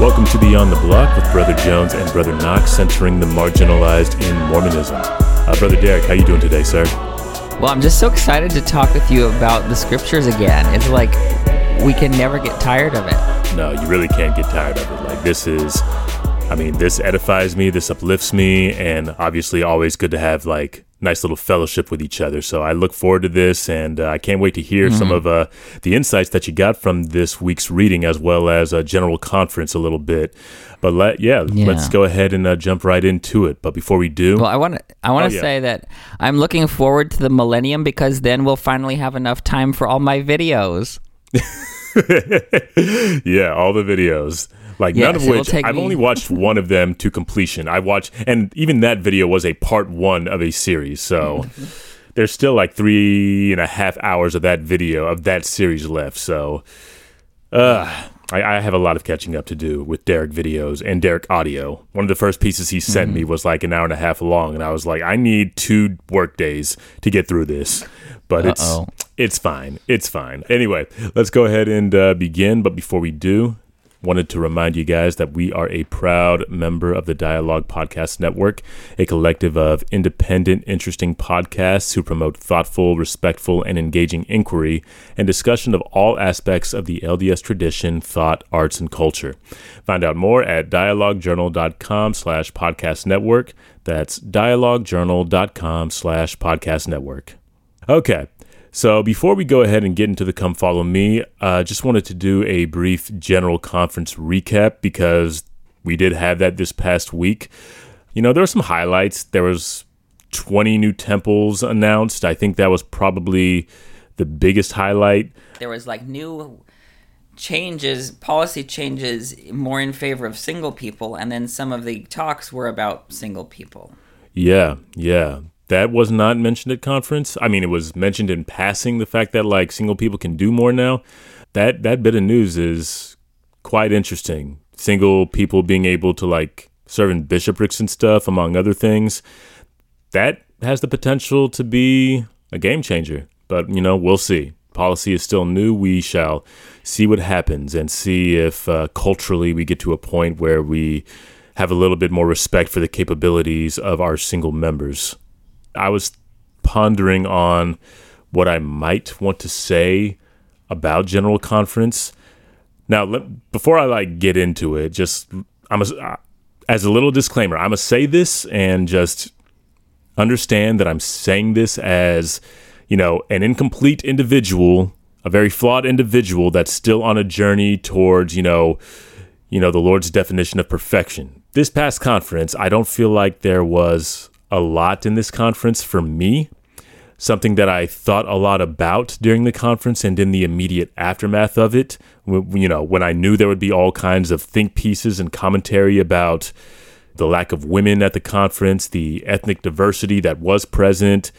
Welcome to Beyond the Block with Brother Jones and Brother Knox, centering the marginalized in Mormonism. Uh, Brother Derek, how you doing today, sir? Well, I'm just so excited to talk with you about the scriptures again. It's like we can never get tired of it. No, you really can't get tired of it. Like this is I mean, this edifies me, this uplifts me, and obviously always good to have like nice little fellowship with each other. So I look forward to this, and uh, I can't wait to hear mm-hmm. some of uh, the insights that you got from this week's reading, as well as a general conference a little bit. But let yeah, yeah. let's go ahead and uh, jump right into it. But before we do, well, I want to I want to oh, yeah. say that I'm looking forward to the millennium because then we'll finally have enough time for all my videos. yeah, all the videos. Like none of which I've me. only watched one of them to completion. I watched, and even that video was a part one of a series. So there's still like three and a half hours of that video of that series left. So, uh, I, I, have a lot of catching up to do with Derek videos and Derek audio. One of the first pieces he sent mm-hmm. me was like an hour and a half long, and I was like, I need two work days to get through this. But Uh-oh. it's it's fine. It's fine. Anyway, let's go ahead and uh, begin. But before we do, wanted to remind you guys that we are a proud member of the Dialogue Podcast Network, a collective of independent, interesting podcasts who promote thoughtful, respectful, and engaging inquiry and discussion of all aspects of the LDS tradition, thought, arts, and culture. Find out more at dialoguejournal.com slash podcast network. That's dialoguejournal.com slash podcast network. Okay, so before we go ahead and get into the come follow me, I uh, just wanted to do a brief general conference recap because we did have that this past week. You know, there were some highlights. There was 20 new temples announced. I think that was probably the biggest highlight. There was like new changes, policy changes more in favor of single people, and then some of the talks were about single people. Yeah, yeah that was not mentioned at conference. I mean, it was mentioned in passing the fact that like single people can do more now. That that bit of news is quite interesting. Single people being able to like serve in bishoprics and stuff, among other things. That has the potential to be a game changer. But you know, we'll see. Policy is still new. We shall see what happens and see if uh, culturally we get to a point where we have a little bit more respect for the capabilities of our single members. I was pondering on what I might want to say about General Conference. Now, let, before I like get into it, just I'm a, as a little disclaimer, I'm gonna say this and just understand that I'm saying this as you know an incomplete individual, a very flawed individual that's still on a journey towards you know you know the Lord's definition of perfection. This past conference, I don't feel like there was a lot in this conference for me. Something that I thought a lot about during the conference and in the immediate aftermath of it. You know, when I knew there would be all kinds of think pieces and commentary about the lack of women at the conference, the ethnic diversity that was present,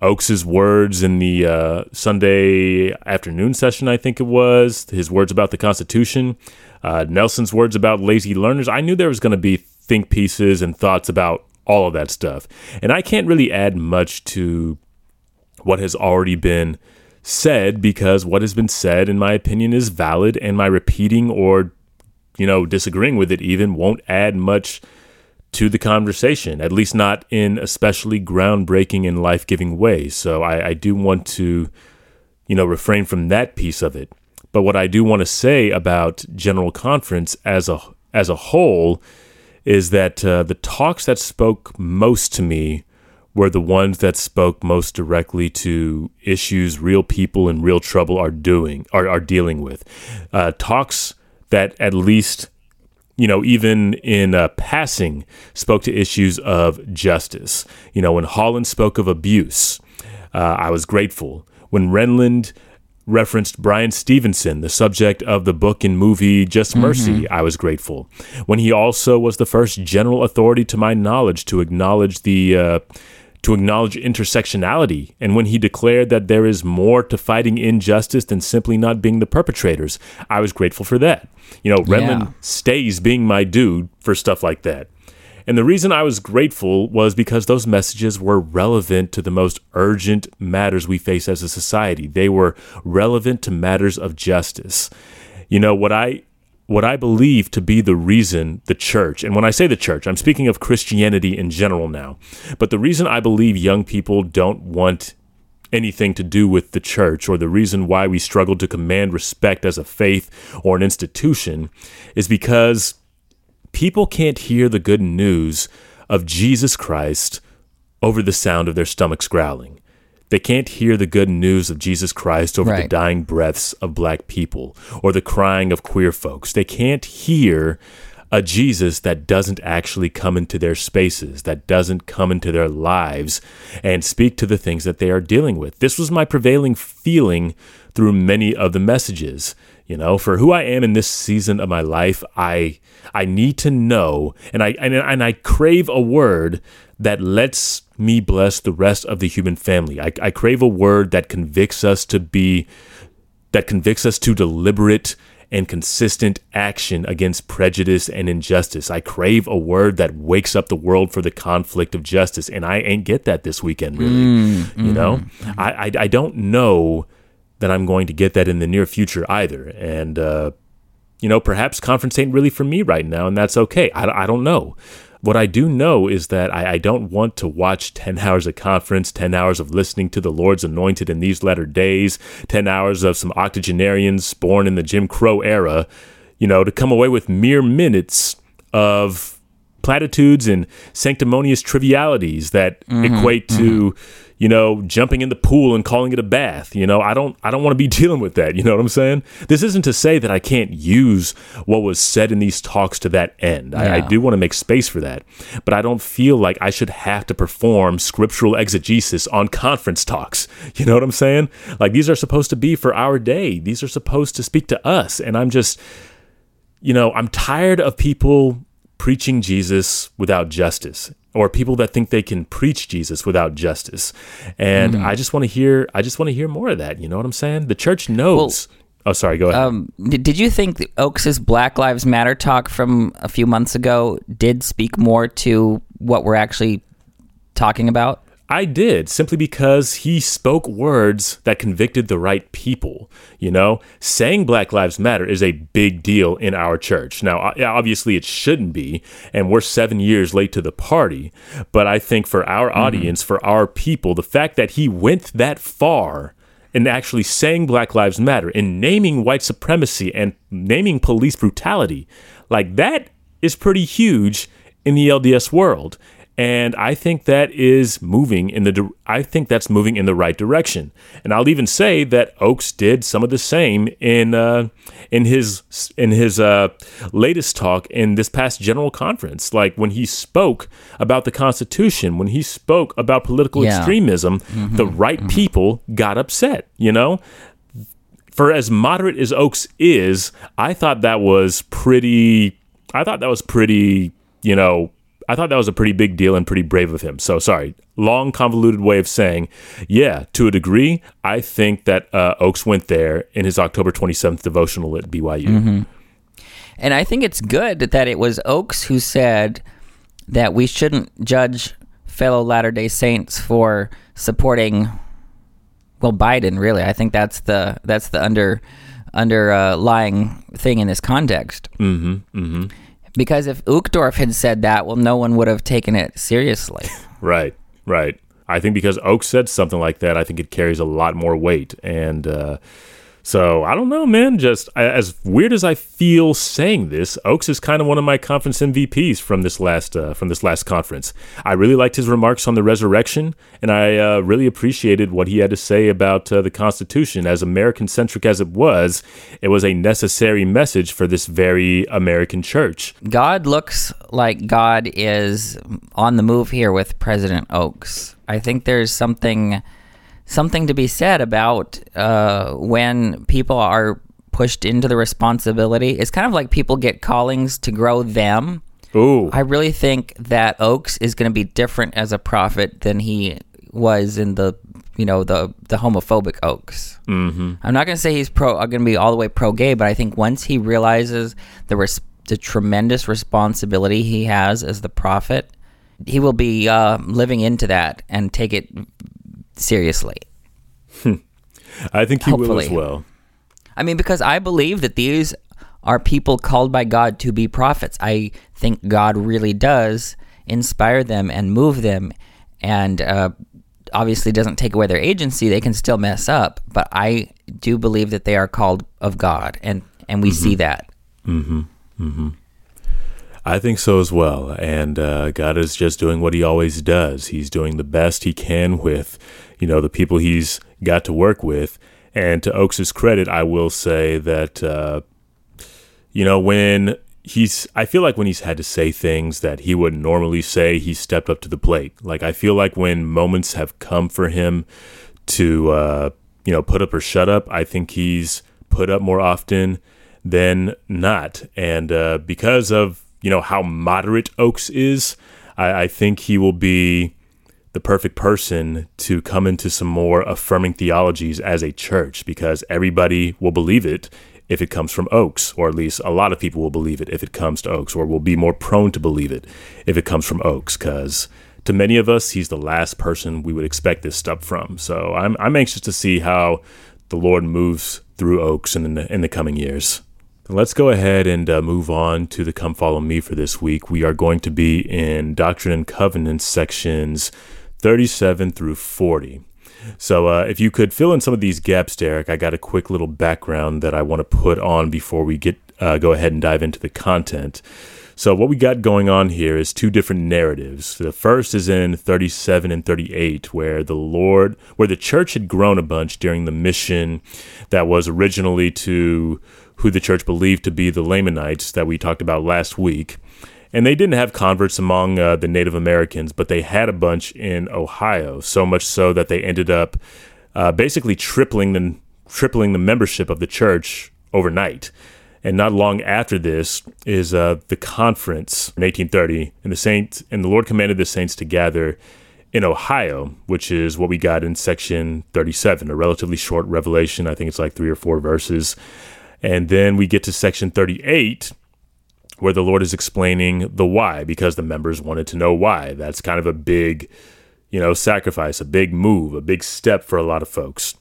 Oaks's words in the uh, Sunday afternoon session, I think it was, his words about the Constitution, uh, Nelson's words about lazy learners. I knew there was going to be think pieces and thoughts about all of that stuff. And I can't really add much to what has already been said because what has been said, in my opinion, is valid, and my repeating or, you know, disagreeing with it even won't add much to the conversation, at least not in especially groundbreaking and life giving ways. So I, I do want to, you know, refrain from that piece of it. But what I do want to say about General Conference as a as a whole is that uh, the talks that spoke most to me were the ones that spoke most directly to issues real people in real trouble are doing are, are dealing with. Uh, talks that at least you know even in uh, passing spoke to issues of justice. You know when Holland spoke of abuse, uh, I was grateful. When Renlund referenced Bryan Stevenson, the subject of the book and movie Just mm-hmm. Mercy, mm-hmm. I was grateful. When he also was the first general authority to my knowledge to acknowledge the uh, to acknowledge intersectionality, and when he declared that there is more to fighting injustice than simply not being the perpetrators, I was grateful for that. You know, Renlund yeah. stays being my dude for stuff like that. And the reason I was grateful was because those messages were relevant to the most urgent matters we face as a society. They were relevant to matters of justice. You know, what I what I believe to be the reason the church, and when I say the church, I'm speaking of Christianity in general now, but the reason I believe young people don't want anything to do with the church or the reason why we struggle to command respect as a faith or an institution is because people can't hear the good news of Jesus Christ over the sound of their stomachs growling. They can't hear the good news of Jesus Christ over right. the dying breaths of black people or the crying of queer folks. They can't hear a Jesus that doesn't actually come into their spaces, that doesn't come into their lives and speak to the things that they are dealing with. This was my prevailing feeling through many of the messages. You know, for who I am in this season of my life, I I need to know and I and, and I crave a word that lets me bless the rest of the human family. I, I crave a word that convicts us to be that convicts us to deliberate and consistent action against prejudice and injustice. I crave a word that wakes up the world for the conflict of justice, and I ain't get that this weekend, really. Mm, you know, mm, I, I, I don't know that I'm going to get that in the near future either, and uh, you know, perhaps conference ain't really for me right now, and that's okay. I, I don't know. What I do know is that I, I, don't want to watch 10 hours of conference, 10 hours of listening to the Lord's anointed in these latter days, 10 hours of some octogenarians born in the Jim Crow era, you know, to come away with mere minutes of platitudes and sanctimonious trivialities that mm-hmm, equate to. Mm-hmm you know, jumping in the pool and calling it a bath. You know, I don't I don't want to be dealing with that. You know what I'm saying? This isn't to say that I can't use what was said in these talks to that end. Yeah. I, I do want to make space for that. But I don't feel like I should have to perform scriptural exegesis on conference talks. You know what I'm saying? Like these are supposed to be for our day. These are supposed to speak to us. And I'm just you know, I'm tired of people preaching Jesus without justice or people that think they can preach Jesus without justice. And mm-hmm. I just want to hear I just want to hear more of that, you know what I'm saying? The church knows. Well, oh, sorry, go ahead. Um, did you think Oaks's Black Lives Matter talk from a few months ago did speak more to what we're actually talking about? I did simply because he spoke words that convicted the right people. You know, saying Black Lives Matter is a big deal in our church. Now, obviously, it shouldn't be, and we're seven years late to the party. But I think for our mm-hmm. audience, for our people, the fact that he went that far in actually saying Black Lives Matter, in naming white supremacy and naming police brutality, like that is pretty huge in the LDS world and I think that is moving in the I think that's moving in the right direction. And I'll even say that Oaks did some of the same in uh, in his in his uh, latest talk in this past general conference. Like when he spoke about the Constitution, when he spoke about political yeah. extremism, mm-hmm. the right mm-hmm. people got upset. You know, for as moderate as Oaks is, I thought that was pretty. I thought that was pretty. You know I thought that was a pretty big deal and pretty brave of him. So sorry, long convoluted way of saying, yeah, to a degree, I think that uh, Oaks went there in his October 27th devotional at BYU. Mm-hmm. And I think it's good that it was Oaks who said that we shouldn't judge fellow Latter Day Saints for supporting, well, Biden. Really, I think that's the that's the under underlying thing in this context. Mm-hmm. Mm-hmm. Because if Uchtdorf had said that, well, no one would have taken it seriously. right, right. I think because Oak said something like that, I think it carries a lot more weight. And uh, so I don't know, man. Just as weird as I feel saying this, Oaks is kind of one of my conference MVPs from this last uh, from this last conference. I really liked his remarks on the resurrection, and I uh, really appreciated what he had to say about uh, the Constitution. As American centric as it was, it was a necessary message for this very American church. God looks like God is on the move here with President Oaks. I think there's something something to be said about uh, when people are pushed into the responsibility. It's kind of like people get callings to grow them. Ooh. I really think that Oaks is going to be different as a prophet than he was in the you know the the homophobic Oaks. Mm-hmm. I'm not going to say he's pro. I'm going to be all the way pro gay, but I think once he realizes the res- the tremendous responsibility he has as the prophet, he will be uh, living into that and take it seriously. I think he Hopefully. will as well. I mean, because I believe that these are people called by God to be prophets. I think God really does inspire them and move them, and uh, obviously doesn't take away their agency. They can still mess up, but I do believe that they are called of God, and and we see that. I think so as well. And uh, God is just doing what He always does. He's doing the best He can with, you know, the people He's got to work with. And to Oaks's credit, I will say that, uh, you know, when he's, I feel like when he's had to say things that he wouldn't normally say, he stepped up to the plate. Like I feel like when moments have come for him to, uh, you know, put up or shut up, I think he's put up more often than not. And uh, because of you know how moderate Oakes is, I, I think he will be the perfect person to come into some more affirming theologies as a church because everybody will believe it if it comes from Oaks, or at least a lot of people will believe it if it comes to Oaks, or will be more prone to believe it if it comes from Oaks, because to many of us, he's the last person we would expect this stuff from. So I'm I'm anxious to see how the Lord moves through Oaks in the in the coming years. Let's go ahead and uh, move on to the Come Follow Me for this week. We are going to be in Doctrine and Covenants sections 37 through 40. So, uh, if you could fill in some of these gaps, Derek, I got a quick little background that I want to put on before we get uh, go ahead and dive into the content. So, what we got going on here is two different narratives. The first is in 37 and 38, where the Lord, where the church had grown a bunch during the mission that was originally to who the church believed to be the Lamanites that we talked about last week. And they didn't have converts among uh, the Native Americans, but they had a bunch in Ohio, so much so that they ended up uh, basically tripling the tripling the membership of the church overnight. And not long after this is uh, the conference in 1830, and the saints and the Lord commanded the saints to gather in Ohio, which is what we got in section 37, a relatively short revelation. I think it's like three or four verses. And then we get to section 38, where the Lord is explaining the why, because the members wanted to know why. That's kind of a big, you know, sacrifice, a big move, a big step for a lot of folks.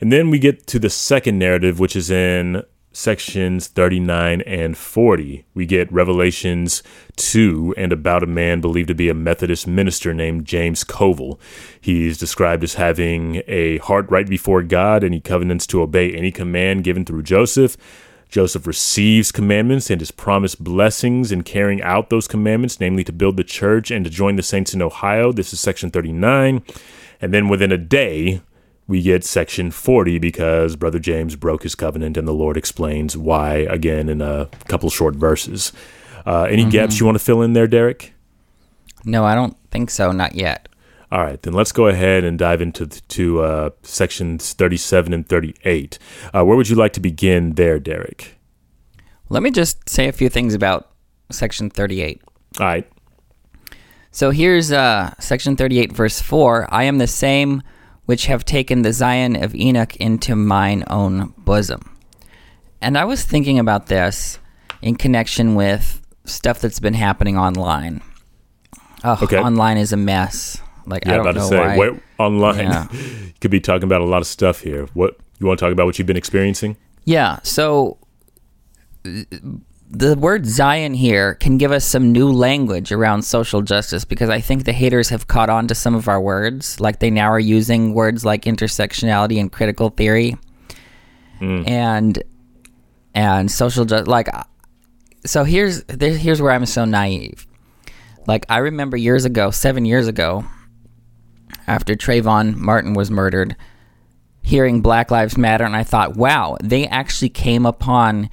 And then we get to the second narrative, which is in sections 39 and 40. We get Revelations 2 and about a man believed to be a Methodist minister named James Covel. He's described as having a heart right before God and he covenants to obey any command given through Joseph. Joseph receives commandments and is promised blessings in carrying out those commandments, namely to build the church and to join the saints in Ohio. This is section 39. And then within a day, we get section 40 because Brother James broke his covenant and the Lord explains why again in a couple short verses. Uh, any gaps you want to fill in there, Derek? No, I don't think so. Not yet. All right, then let's go ahead and dive into the, to uh, sections 37 and 38. Uh, where would you like to begin there, Derek? Let me just say a few things about section 38. All right. So here's uh, section 38, verse 4 I am the same which have taken the Zion of Enoch into mine own bosom. And I was thinking about this in connection with stuff that's been happening online. Oh, Okay. online is a mess. Like I Yeah, don't about to know say, why. what, online, Yeah. you could be talking about a lot of stuff here. What you want to talk about? What you've been experiencing? Yeah, so the word Zion here can give us some new language around social justice because I think the haters have caught on to some of our words. Like they now are using words like intersectionality and critical theory, and and social justice. Like, uh, so here's here's where I'm so naive. Like I remember years ago, seven years ago, after Trayvon Martin was murdered, hearing Black Lives Matter, and I thought, wow, they actually came upon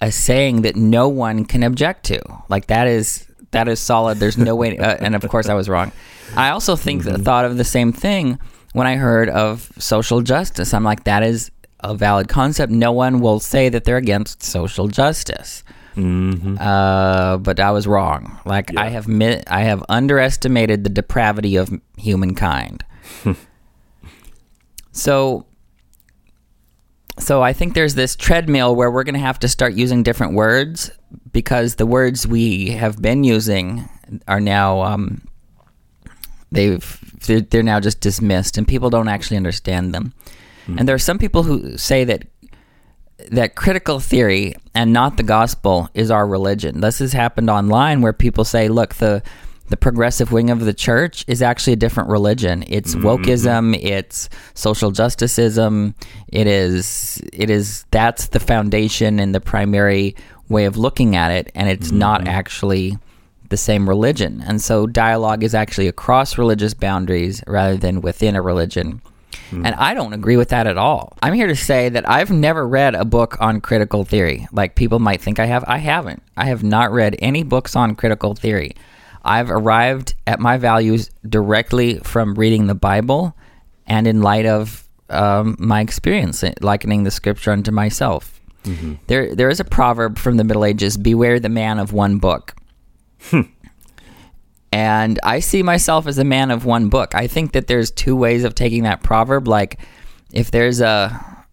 a saying that no one can object to. Like that is that is solid. There's no way. Uh, and of course, I was wrong. I also think that thought of the same thing when I heard of social justice. I'm like, that is a valid concept. No one will say that they're against social justice. Uh, but I was wrong. Like I have mi- I have underestimated the depravity of humankind. so so I think there's this treadmill where we're going to have to start using different words because the words we have been using are now um, they've they're, they're now just dismissed and people don't actually understand them. And there are some people who say that that critical theory and not the gospel is our religion. This has happened online where people say, look, the the progressive wing of the church is actually a different religion. It's mm-hmm. wokeism, it's social justiceism. It is it is that's the foundation and the primary way of looking at it and it's mm-hmm. not actually the same religion. And so dialogue is actually across religious boundaries rather than within a religion. And I don't agree with that at all. I'm here to say that I've never read a book on critical theory. Like people might think I have. I haven't. I have not read any books on critical theory. I've arrived at my values directly from reading the Bible and in light of um, my experience eh, likening the scripture unto myself. Mm-hmm. There, there is a proverb from the Middle Ages Beware the man of one book. Hmm. And I see myself as a man of one book. I think that there's two ways of taking that proverb. Like, if there's a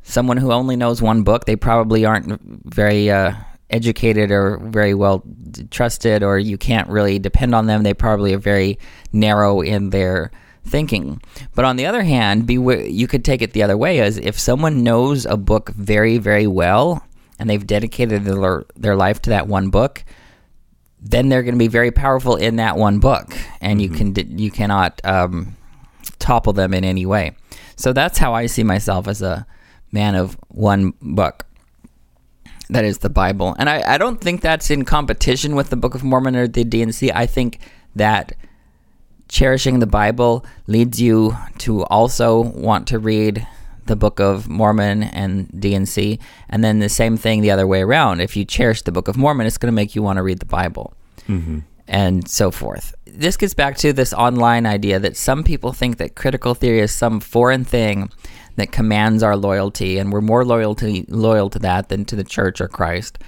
someone who only knows one book, they probably aren't very uh, educated or very well trusted, or you can't really depend on them. They probably are very narrow in their thinking. But on the other hand, you could take it the other way as if someone knows a book very, very well and they've dedicated their, their life to that one book, then they're going to be very powerful in that one book, and you can you cannot um, topple them in any way. So that's how I see myself as a man of one book. That is the Bible, and I, I don't think that's in competition with the Book of Mormon or the D&C. I think that cherishing the Bible leads you to also want to read the Book of Mormon and D&C, and then the same thing the other way around. If you cherish the Book of Mormon, it's going to make you want to read the Bible, mm-hmm. and so forth. This gets back to this online idea that some people think that critical theory is some foreign thing that commands our loyalty, and we're more loyal to loyal to that than to the church or Christ.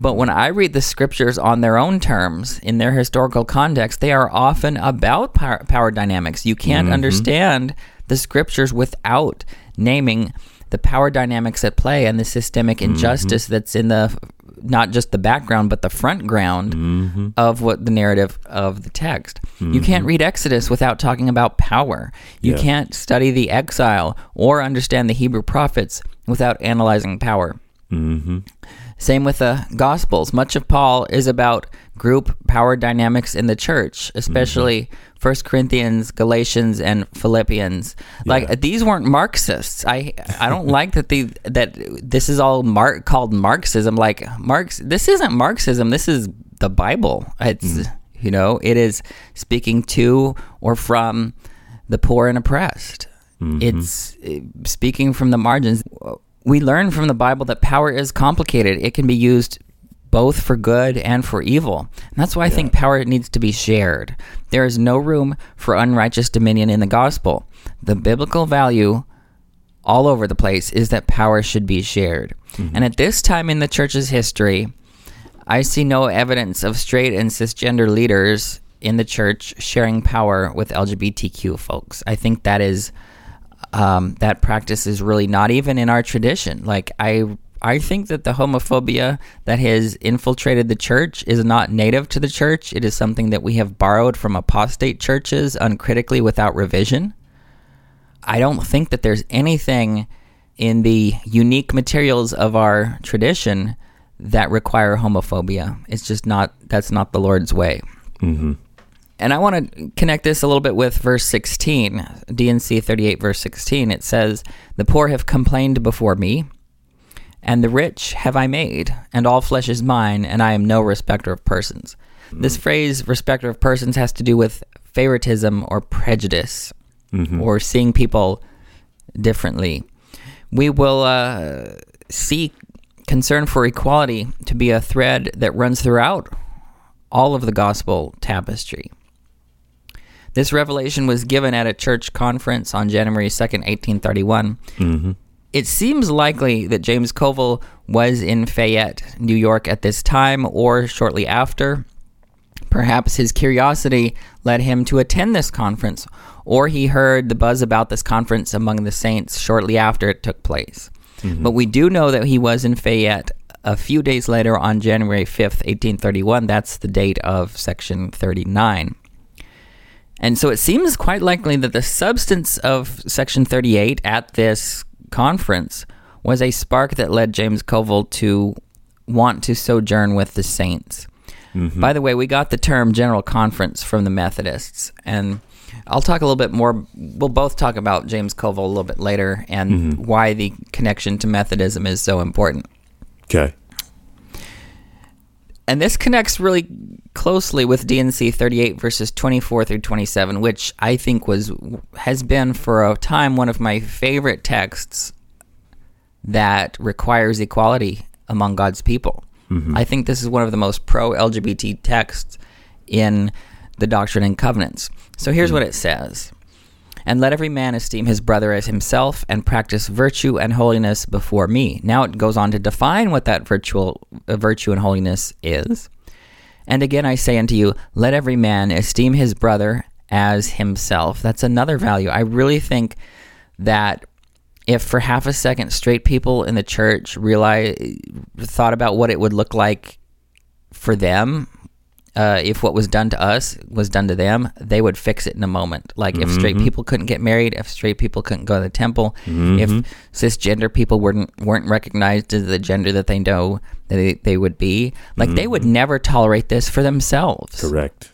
But when I read the scriptures on their own terms, in their historical context, they are often about power, power dynamics. You can't mm-hmm. understand the scriptures without naming the power dynamics at play and the systemic mm-hmm. injustice that's in the not just the background but the front ground mm-hmm. of what the narrative of the text. You can't read Exodus without talking about power. You Yeah. can't study the exile or understand the Hebrew prophets without analyzing power. Same with the Gospels. Much of Paul is about group power dynamics in the church, mm-hmm. especially First Corinthians, Galatians, and Philippians. Like these weren't Marxists. I I don't like that the that this is all mar- called Marxism. Like Marx, this isn't Marxism. This is the Bible. It's mm-hmm. you know it is speaking to or from the poor and oppressed. Mm-hmm. It's uh, speaking from the margins. We learn from the Bible that power is complicated. It can be used both for good and for evil. And that's why I think power needs to be shared. There is no room for unrighteous dominion in the gospel. The biblical value all over the place is that power should be shared. Mm-hmm. And at this time in the church's history, I see no evidence of straight and cisgender leaders in the church sharing power with LGBTQ folks. I think that is um, that practice is really not even in our tradition. Like I, I think that the homophobia that has infiltrated the church is not native to the church. It is something that we have borrowed from apostate churches uncritically without revision. I don't think that there's anything in the unique materials of our tradition that require homophobia. It's just not, that's not the Lord's way. And I want to connect this a little bit with verse 16, D&C 38, verse 16. It says, The poor have complained before me, and the rich have I made, and all flesh is mine, and I am no respecter of persons. This phrase, respecter of persons, has to do with favoritism or prejudice or seeing people differently. We will uh, see concern for equality to be a thread that runs throughout all of the gospel tapestry. This revelation was given at a church conference on January 2nd, 1831. Mm-hmm. It seems likely that James Covel was in Fayette, New York at this time or shortly after. Perhaps his curiosity led him to attend this conference, or he heard the buzz about this conference among the saints shortly after it took place. Mm-hmm. But we do know that he was in Fayette a few days later on January 5th, 1831. That's the date of section 39. And so it seems quite likely that the substance of Section 38 at this conference was a spark that led James Covel to want to sojourn with the saints. Mm-hmm. By the way, we got the term General Conference from the Methodists, and I'll talk a little bit more. We'll both talk about James Covel a little bit later and mm-hmm. why the connection to Methodism is so important. Okay. And this connects really closely with D&C 38 verses 24 through 27, which I think was has been for a time one of my favorite texts that requires equality among God's people. Mm-hmm. I think this is one of the most pro LGBT texts in the Doctrine and Covenants. So here's mm. what it says. And let every man esteem his brother as himself, and practice virtue and holiness before me. Now it goes on to define what that virtual uh, virtue and holiness is. And again I say unto you, let every man esteem his brother as himself. That's another value. I really think that if for half a second straight people in the church realize thought about what it would look like for them uh, if what was done to us was done to them, they would fix it in a moment. Like if straight mm-hmm. people couldn't get married, if straight people couldn't go to the temple, if mm-hmm. cisgender people weren't weren't recognized as the gender that they know that they, they would be, like they would mm-hmm. never tolerate this for themselves. Correct.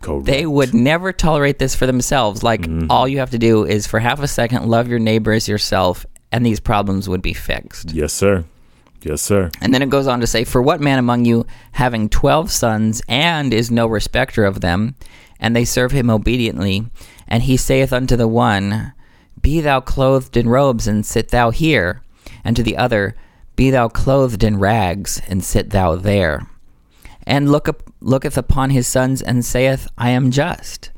Correct. They would never tolerate this for themselves. Like all you have to do is for half a second love your neighbor as yourself, and these problems would be fixed. Yes, sir. Yes, sir. And then it goes on to say, For what man among you, having twelve sons, and is no respecter of them, and they serve him obediently, and he saith unto the one, Be thou clothed in robes, and sit thou here, and to the other, Be thou clothed in rags, and sit thou there, and look up, looketh upon his sons, and saith, I am just.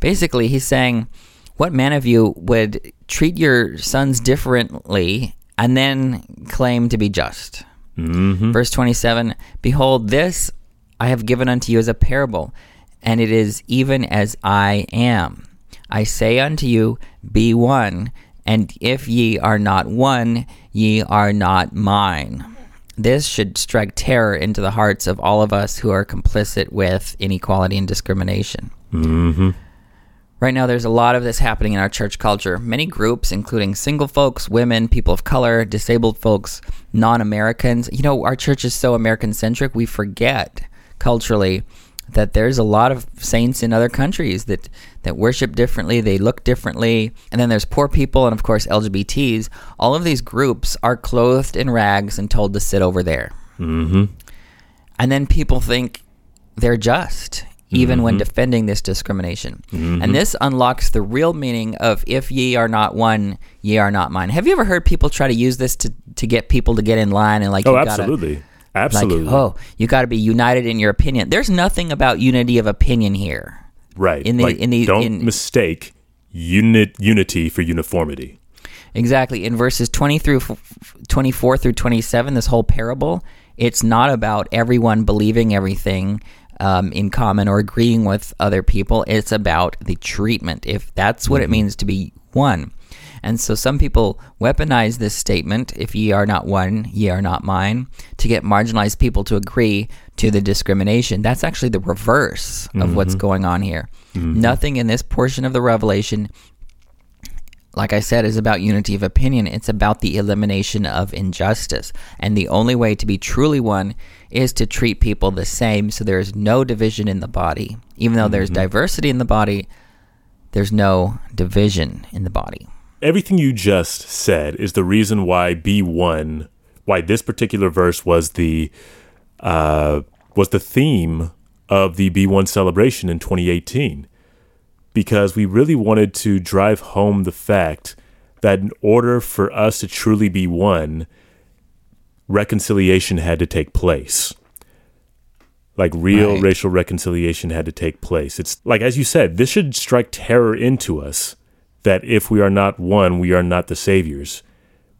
Basically, he's saying, What man of you would treat your sons differently and then claim to be just? Mm-hmm. Verse 27 Behold, this I have given unto you as a parable, and it is even as I am. I say unto you, Be one, and if ye are not one, ye are not mine. This should strike terror into the hearts of all of us who are complicit with inequality and discrimination. Mm-hmm. Right now, there's a lot of this happening in our church culture. Many groups, including single folks, women, people of color, disabled folks, non Americans. You know, our church is so American centric, we forget culturally that there's a lot of saints in other countries that, that worship differently, they look differently. And then there's poor people, and of course, LGBTs. All of these groups are clothed in rags and told to sit over there. Mm-hmm. And then people think they're just, even when mm-hmm. defending this discrimination. Mm-hmm. And this unlocks the real meaning of if ye are not one, ye are not mine. Have you ever heard people try to use this to, to get people to get in line and like Oh, you gotta, absolutely. Absolutely. like oh you got to be united in your opinion. There's nothing about unity of opinion here. right. in the- like, in the- don't in- mistake unit unity for uniformity. Exactly. In verses 20 through f- 24 through 27, this whole parable, it's not about everyone believing everything um, in common or agreeing with other people. It's about the treatment, if that's what it mm-hmm. means to be one. And so some people weaponize this statement, if ye are not one, ye are not mine, to get marginalized people to agree to the discrimination. That's actually the reverse of what's mm-hmm. going on here. Mm-hmm. Nothing in this portion of the revelation like I said, is about unity of opinion. It's about the elimination of injustice. And the only way to be truly one is to treat people the same so there is no division in the body. Even though there's diversity in the body, there's no division in the body. Everything you just said is the reason why Be One, why this particular verse was the uh, was the theme of the Be One celebration in 2018 because we really wanted to drive home the fact that in order for us to truly be one, reconciliation had to take place. Like real Right. racial reconciliation had to take place. It's like, as you said, this should strike terror into us that if we are not one, we are not the Savior's.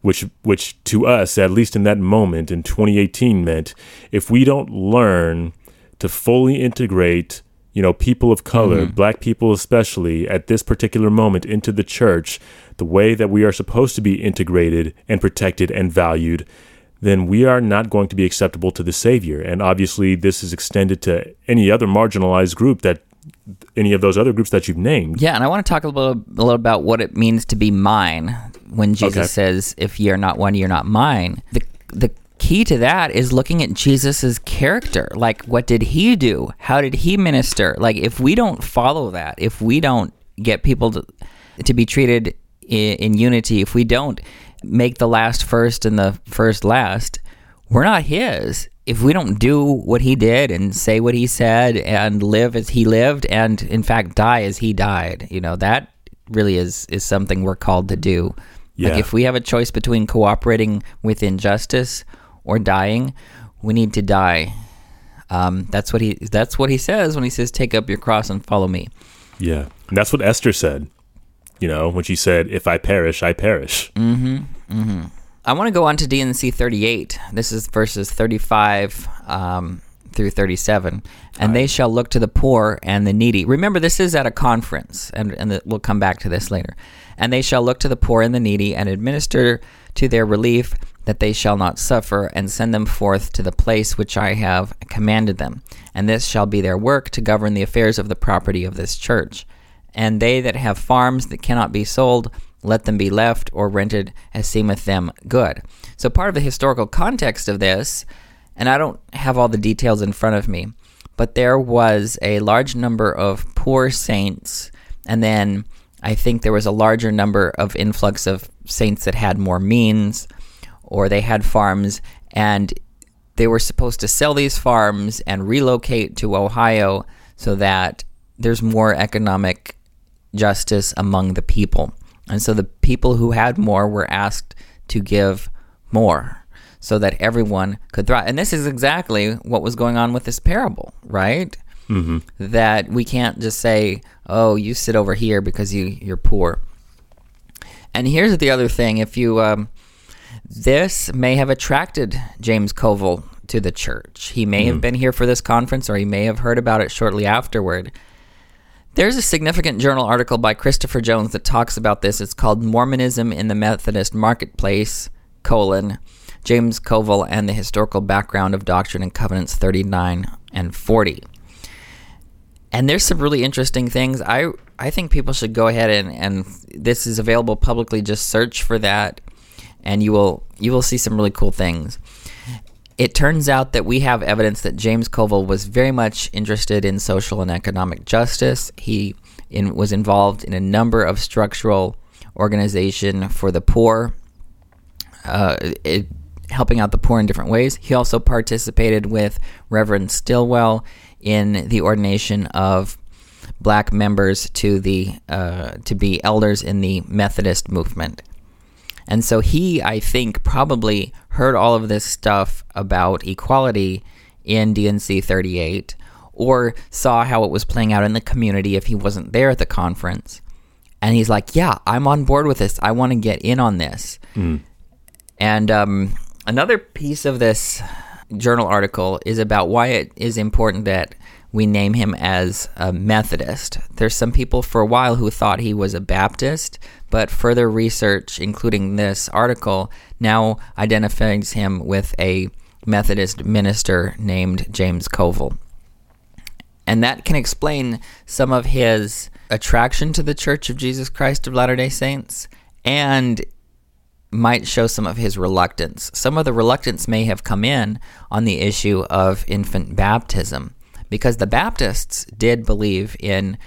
Which, which to us, at least in that moment in 2018, meant if we don't learn to fully integrate you know, people of color, mm-hmm. black people especially, at this particular moment into the church, the way that we are supposed to be integrated and protected and valued, then we are not going to be acceptable to the Savior. And obviously, this is extended to any other marginalized group that any of those other groups that you've named. Yeah, and I want to talk a little, a little about what it means to be mine. when Jesus Okay. says, "If ye are not one, you're not mine." The the key to that is looking at Jesus's character. Like, what did he do? How did he minister? Like, if we don't follow that, if we don't get people to to be treated in, in unity, if we don't make the last first and the first last, we're not his. If we don't do what he did and say what he said and live as he lived and in fact die as he died, you know, that really is is something we're called to do. Like if we have a choice between cooperating with injustice or dying, we need to die. Um, that's what he that's what he says when he says take up your cross and follow me. Yeah. And that's what Esther said. You know, when she said, If I perish, I perish. Mm-hmm. Mm-hmm. I want to go on to D&C 38. This is verses 35 um, through 37. And they shall look to the poor and the needy. Remember, this is at a conference, and, and the, we'll come back to this later. And they shall look to the poor and the needy and administer to their relief that they shall not suffer, and send them forth to the place which I have commanded them. And this shall be their work to govern the affairs of the property of this church. And they that have farms that cannot be sold, let them be left or rented as seemeth them good. So, part of the historical context of this, and I don't have all the details in front of me, but there was a large number of poor saints, and then I think there was a larger number of influx of saints that had more means, or they had farms, and they were supposed to sell these farms and relocate to Ohio so that there's more economic justice among the people. And so the people who had more were asked to give more so that everyone could thrive. And this is exactly what was going on with this parable, right? Mm-hmm. That we can't just say, "Oh, you sit over here because you you're poor." And here's the other thing: if you um, this may have attracted James Covel to the church. He may have been here for this conference, or he may have heard about it shortly afterward. There's a significant journal article by Christopher Jones that talks about this. It's called Mormonism in the Methodist Marketplace, colon, James Covel and the Historical Background of Doctrine and Covenants 39 and 40. And there's some really interesting things. I I think people should go ahead and, and this is available publicly. Just search for that and you will you will see some really cool things. It turns out that we have evidence that James Covel was very much interested in social and economic justice. He in, was involved in a number of structural organization for the poor, uh, it, helping out the poor in different ways. He also participated with Reverend Stilwell in the ordination of black members to the uh, to be elders in the Methodist movement. And so he, I think, probably heard all of this stuff about equality in D&C 38 or saw how it was playing out in the community if he wasn't there at the conference. And he's like, yeah, I'm on board with this. I want to get in on this. And um, another piece of this journal article is about why it is important that we name him as a Methodist. There's some people for a while who thought he was a Baptist, but further research, including this article, now identifies him with a Methodist minister named James Covel. And that can explain some of his attraction to the Church of Jesus Christ of Latter day Saints and might show some of his reluctance. Some of the reluctance may have come in on the issue of infant baptism because the Baptists did believe in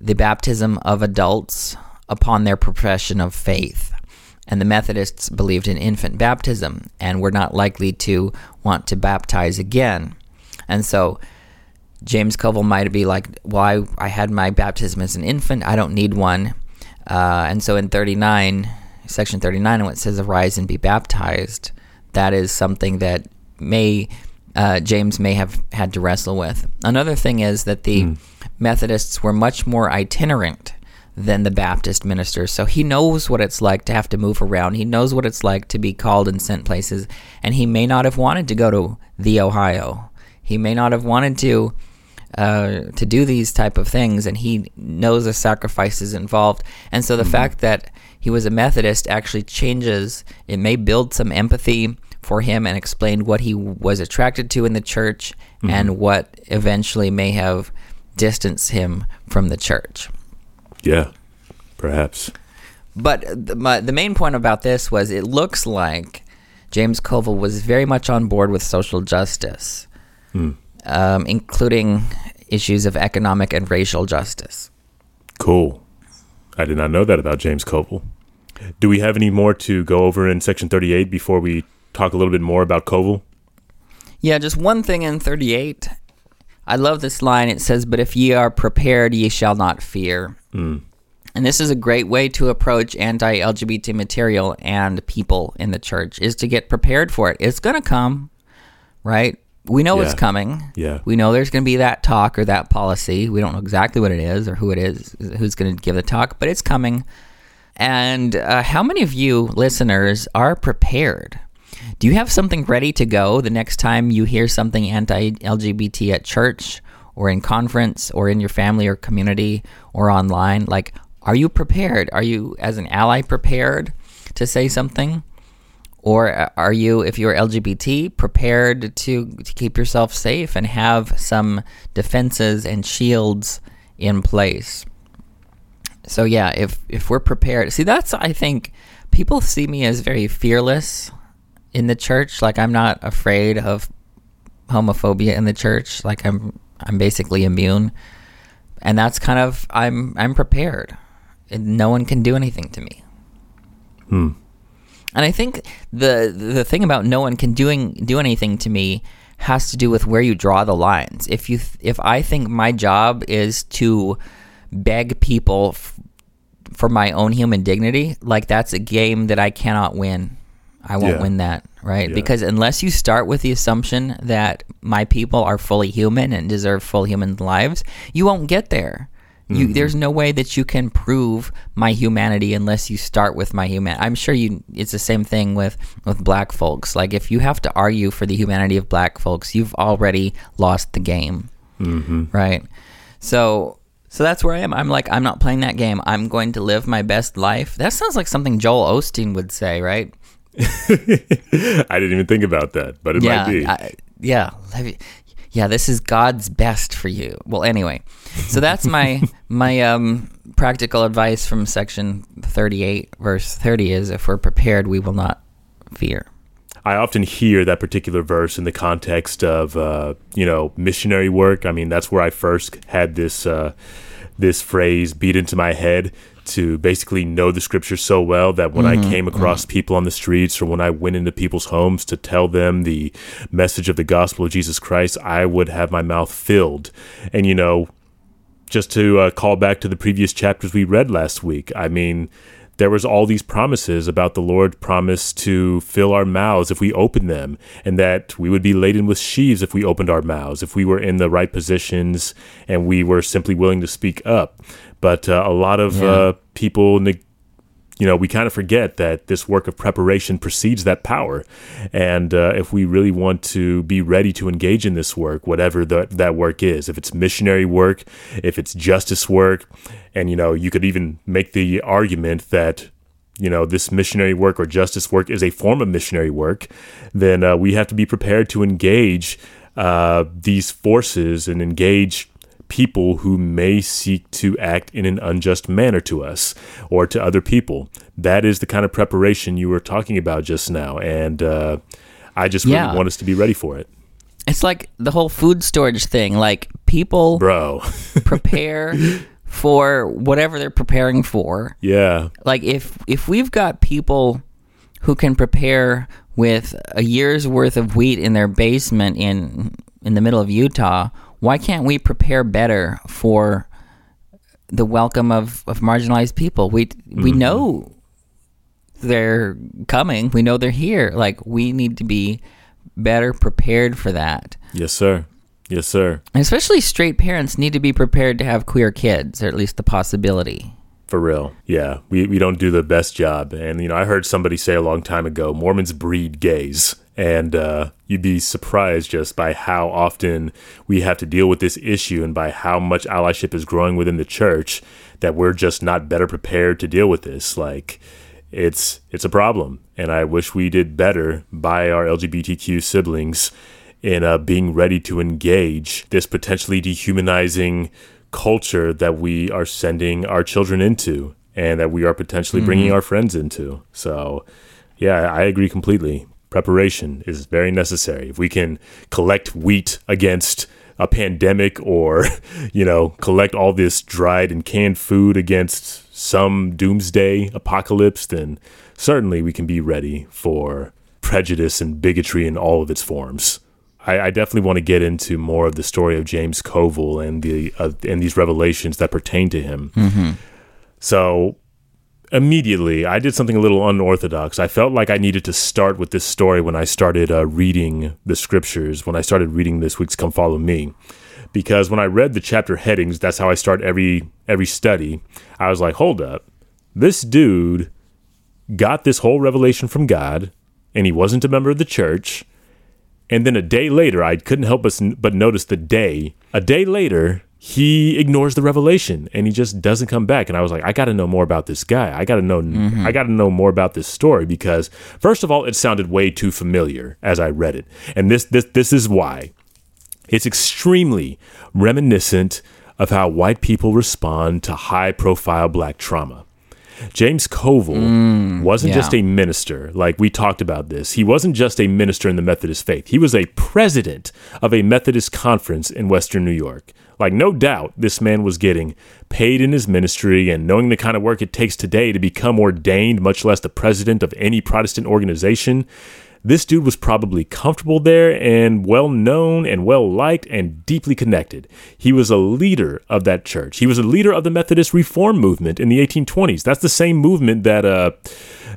the baptism of adults upon their profession of faith. And the Methodists believed in infant baptism and were not likely to want to baptize again. And so James Covel might be like, well, I, I had my baptism as an infant. I don't need one. Uh, and so in 39, section 39, when it says arise and be baptized, that is something that may uh, James may have had to wrestle with. Another thing is that the Methodists were much more itinerant than the Baptist ministers. So he knows what it's like to have to move around. He knows what it's like to be called and sent places. And he may not have wanted to go to the Ohio. He may not have wanted to uh, to do these type of things, and he knows the sacrifices involved. And so the fact that he was a Methodist actually changes. It may build some empathy for him and explain what he was attracted to in the church and what eventually may have distanced him from the church. Yeah, perhaps. But the, my, the main point about this was it looks like James Covel was very much on board with social justice, um, including issues of economic and racial justice. Cool. I did not know that about James Covel. Do we have any more to go over in section 38 before we talk a little bit more about Covel? Yeah, just one thing in 38. I love this line. It says, But if ye are prepared, ye shall not fear. And this is a great way to approach anti LGBT material and people in the church is to get prepared for it. It's going to come, right? We know it's coming. Yeah. We know there's going to be that talk or that policy. We don't know exactly what it is or who it is, who's going to give the talk, but it's coming. And uh, how many of you listeners are prepared? Do you have something ready to go the next time you hear something anti LGBT at church or in conference or in your family or community or online? Like, are you prepared? Are you, as an ally, prepared to say something? Or uh, are you, if you're LGBT, prepared to, to keep yourself safe and have some defenses and shields in place? So yeah, if if we're prepared, see that's I think people see me as very fearless in the church. Like I'm not afraid of homophobia in the church. Like I'm I'm basically immune, and that's kind of I'm I'm prepared. And no one can do anything to me. Hmm. And I think the the thing about no one can doing do anything to me has to do with where you draw the lines. If you if I think my job is to beg people f- for my own human dignity, like that's a game that I cannot win. I won't Yeah. win that, right? Yeah. Because unless you start with the assumption that my people are fully human and deserve full human lives, you won't get there. You, there's no way that you can prove my humanity unless you start with my human. I'm sure you. It's the same thing with with black folks. Like if you have to argue for the humanity of black folks, you've already lost the game, mm-hmm. right? So so that's where I am. I'm like I'm not playing that game. I'm going to live my best life. That sounds like something Joel Osteen would say, right? I didn't even think about that, but it yeah, might be. I, yeah, yeah. This is God's best for you. Well, anyway, so that's my my um practical advice from section thirty eight, verse thirty is: if we're prepared, we will not fear. I often hear that particular verse in the context of uh, you know missionary work. I mean, that's where I first had this uh, this phrase beat into my head to basically know the scripture so well that when I came across people on the streets or when I went into people's homes to tell them the message of the gospel of Jesus Christ, I would have my mouth filled. And you know, just to uh, call back to the previous chapters we read last week, I mean, there was all these promises about the Lord promised to fill our mouths if we opened them, and that we would be laden with sheaves if we opened our mouths, if we were in the right positions and we were simply willing to speak up. But uh, a lot of Yeah. uh, people neg- you know, we kind of forget that this work of preparation precedes that power. And uh, if we really want to be ready to engage in this work, whatever the, that work is, if it's missionary work, if it's justice work, and, you know, you could even make the argument that, you know, this missionary work or justice work is a form of missionary work, then uh, we have to be prepared to engage uh, these forces and engage people who may seek to act in an unjust manner to us or to other people. That is the kind of preparation you were talking about just now. And uh, I just really want us to be ready for it. It's like the whole food storage thing. Like people Bro. prepare for whatever they're preparing for. yeah. like if if we've got people who can prepare with a year's worth of wheat in their basement in in the middle of Utah, why can't we prepare better for the welcome of, of marginalized people? We we mm-hmm. know they're coming. We know they're here. Like we need to be better prepared for that. Yes, sir. Yes, sir. And especially straight parents need to be prepared to have queer kids, or at least the possibility. For real. Yeah. We, we don't do the best job. And, you know, I heard somebody say a long time ago Mormons breed gays. And uh, you'd be surprised just by how often we have to deal with this issue and by how much allyship is growing within the church that we're just not better prepared to deal with this. Like, it's it's a problem, and I wish we did better by our LGBTQ siblings in uh, being ready to engage this potentially dehumanizing culture that we are sending our children into. and that we are potentially bringing our friends into. So, yeah, I agree completely. Preparation is very necessary. If we can collect wheat against a pandemic or, you know, collect all this dried and canned food against some doomsday apocalypse, then certainly we can be ready for prejudice and bigotry in all of its forms. I, I definitely want to get into more of the story of James Covel and the uh, and these revelations that pertain to him. So immediately, I did something a little unorthodox. I felt like I needed to start with this story when I started uh, reading the scriptures. When I started reading this week's "Come Follow Me," because when I read the chapter headings, that's how I start every every study. I was like, hold up, this dude got this whole revelation from God, and he wasn't a member of the church. And then a day later, I couldn't help but, but notice the day. A day later, he ignores the revelation and he just doesn't come back. And I was like, I got to know more about this guy. I got to know. Mm-hmm. I got to know more about this story because, first of all, it sounded way too familiar as I read it, and this this this is why. It's extremely reminiscent of how white people respond to high-profile black trauma. James Covel mm, wasn't yeah. just a minister, like we talked about this. He wasn't just a minister in the Methodist faith. He was a president of a Methodist conference in Western New York. Like, no doubt, this man was getting paid in his ministry and knowing the kind of work it takes today to become ordained, much less the president of any Protestant organization. This dude was probably comfortable there and well known and well liked and deeply connected. He was a leader of that church. He was a leader of the Methodist Reform movement in the 1820s. That's the same movement that uh,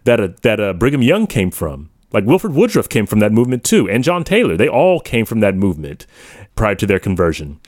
that uh, that uh, Brigham Young came from. Like Wilford Woodruff came from that movement too, and John Taylor. They all came from that movement prior to their conversion.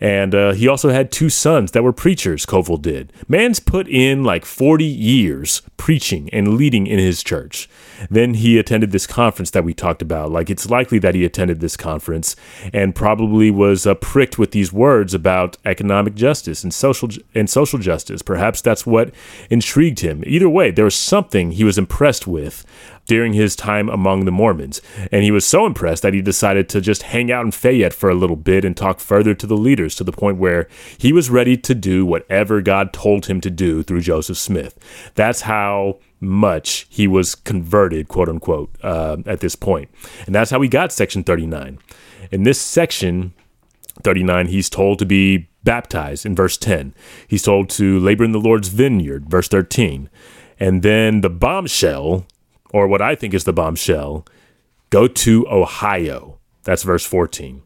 And uh, he also had two sons that were preachers, Covel did. Man's put in like 40 years preaching and leading in his church. Then he attended this conference that we talked about. Like, it's likely that he attended this conference and probably was uh, pricked with these words about economic justice and social ju- and social justice. Perhaps that's what intrigued him. Either way, there was something he was impressed with during his time among the Mormons. And he was so impressed that he decided to just hang out in Fayette for a little bit and talk further to the leaders to the point where he was ready to do whatever God told him to do through Joseph Smith. That's how much he was converted, quote unquote, uh, at this point. And that's how he got Section 39. In this section, 39, he's told to be baptized in verse 10. He's told to labor in the Lord's vineyard, verse 13. And then the bombshell, or what I think is the bombshell, go to Ohio. That's verse 14.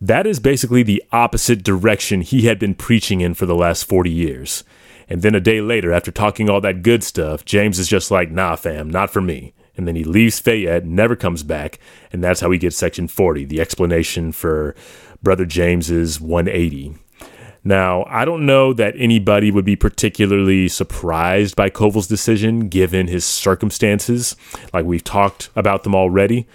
That is basically the opposite direction he had been preaching in for the last 40 years. And then a day later, after talking all that good stuff, James is just like, nah, fam, not for me. And then he leaves Fayette, never comes back, and that's how we get section 40, the explanation for Brother James's 180. Now, I don't know that anybody would be particularly surprised by Covel's decision given his circumstances, like we've talked about them already,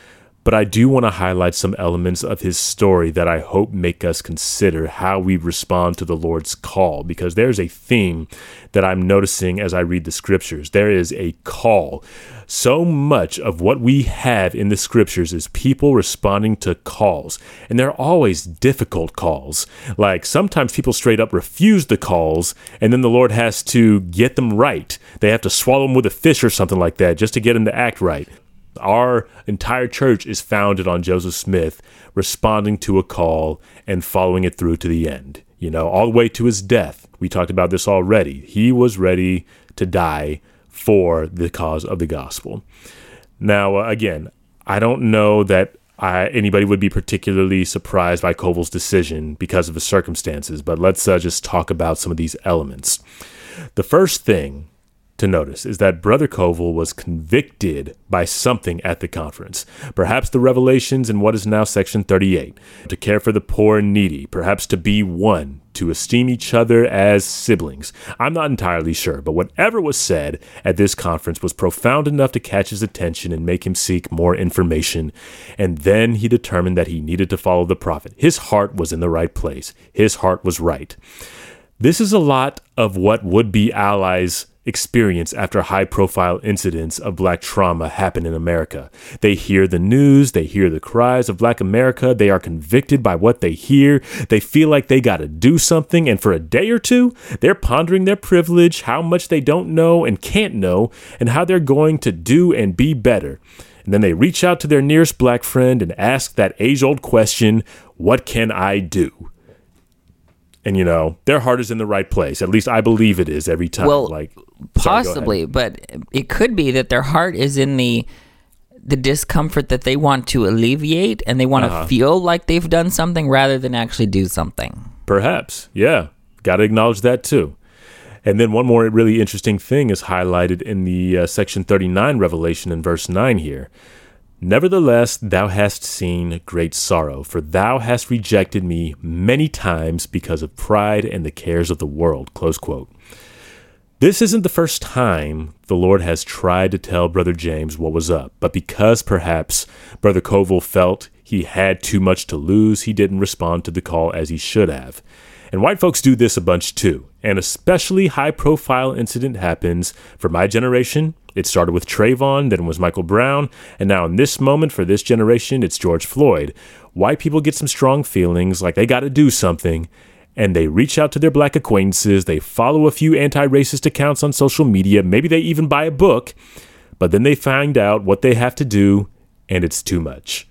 but I do want to highlight some elements of his story that I hope make us consider how we respond to the Lord's call, because there's a theme that I'm noticing as I read the scriptures. There is a call. So much of what we have in the scriptures is people responding to calls, and they're always difficult calls. Like sometimes people straight up refuse the calls, and then the Lord has to get them right. They have to swallow them with a fish or something like that just to get them to act right. Our entire church is founded on Joseph Smith responding to a call and following it through to the end, you know, all the way to his death. We talked about this already. He was ready to die for the cause of the gospel. Now, uh, again, I don't know that I, anybody would be particularly surprised by Covel's decision because of his circumstances, but let's uh, just talk about some of these elements. The first thing to notice is that Brother Covel was convicted by something at the conference. Perhaps the revelations in what is now Section 38 to care for the poor and needy, perhaps to be one, to esteem each other as siblings. I'm not entirely sure, but whatever was said at this conference was profound enough to catch his attention and make him seek more information. And then he determined that he needed to follow the prophet. His heart was in the right place, his heart was right. This is a lot of what would be allies experience after high profile incidents of black trauma happen in America. They hear the news, they hear the cries of black America, they are convicted by what they hear, they feel like they got to do something, and for a day or two, they're pondering their privilege, how much they don't know and can't know, and how they're going to do and be better. And then they reach out to their nearest black friend and ask that age old question, What can I do? And you know their heart is in the right place. At least I believe it is every time. Well, like sorry, possibly, but it could be that their heart is in the the discomfort that they want to alleviate, and they want to uh-huh. feel like they've done something rather than actually do something. Perhaps, yeah. Got to acknowledge that too. And then one more really interesting thing is highlighted in the uh, section 39 revelation in verse 9 here. Nevertheless, thou hast seen great sorrow, for thou hast rejected me many times because of pride and the cares of the world. Close quote. This isn't the first time the Lord has tried to tell Brother James what was up, but because perhaps Brother Covel felt he had too much to lose, he didn't respond to the call as he should have. And white folks do this a bunch too. An especially high profile incident happens for my generation. It started with Trayvon, then was Michael Brown, and now in this moment for this generation, it's George Floyd. White people get some strong feelings like they got to do something, and they reach out to their black acquaintances. They follow a few anti racist accounts on social media. Maybe they even buy a book, but then they find out what they have to do, and it's too much.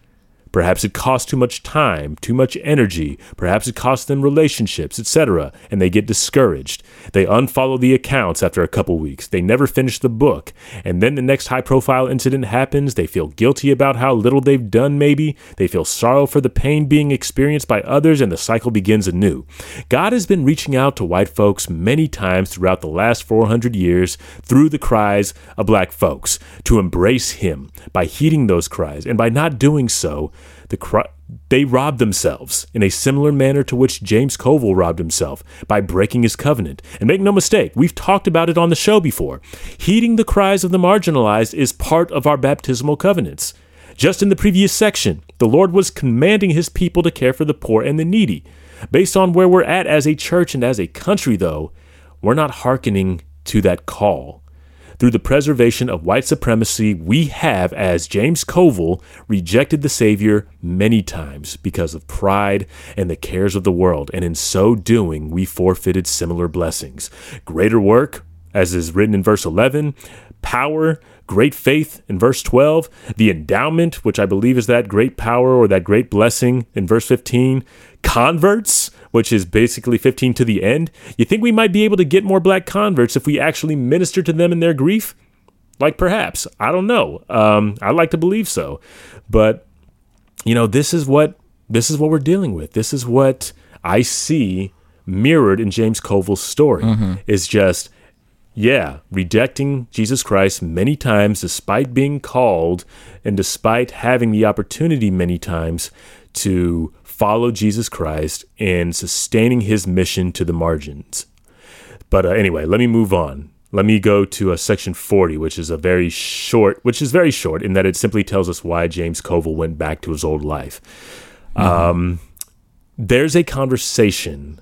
Perhaps it costs too much time, too much energy. Perhaps it costs them relationships, etc., and they get discouraged. They unfollow the accounts after a couple weeks. They never finish the book. And then the next high profile incident happens. They feel guilty about how little they've done, maybe. They feel sorrow for the pain being experienced by others, and the cycle begins anew. God has been reaching out to white folks many times throughout the last 400 years through the cries of black folks to embrace Him by heeding those cries. And by not doing so, the they robbed themselves in a similar manner to which James Covel robbed himself by breaking his covenant. And make no mistake, we've talked about it on the show before. Heeding the cries of the marginalized is part of our baptismal covenants. Just in the previous section, the Lord was commanding his people to care for the poor and the needy. Based on where we're at as a church and as a country, though, we're not hearkening to that call through the preservation of white supremacy, we have, as James Covel, rejected the Savior many times because of pride and the cares of the world, and in so doing, we forfeited similar blessings. Greater work, as is written in verse 11, power, great faith in verse 12, the endowment, which I believe is that great power or that great blessing in verse 15, converts, which is basically 15 to the end, you think we might be able to get more black converts if we actually minister to them in their grief? Like perhaps. I don't know. Um, I like to believe so. But you know, this is what this is what we're dealing with. This is what I see mirrored in James Covel's story. Mm-hmm. Is just yeah, rejecting Jesus Christ many times despite being called and despite having the opportunity many times to follow Jesus Christ in sustaining his mission to the margins. But uh, anyway, let me move on. Let me go to uh, section 40, which is a very short, which is very short in that it simply tells us why James Covel went back to his old life. Mm-hmm. Um, there's a conversation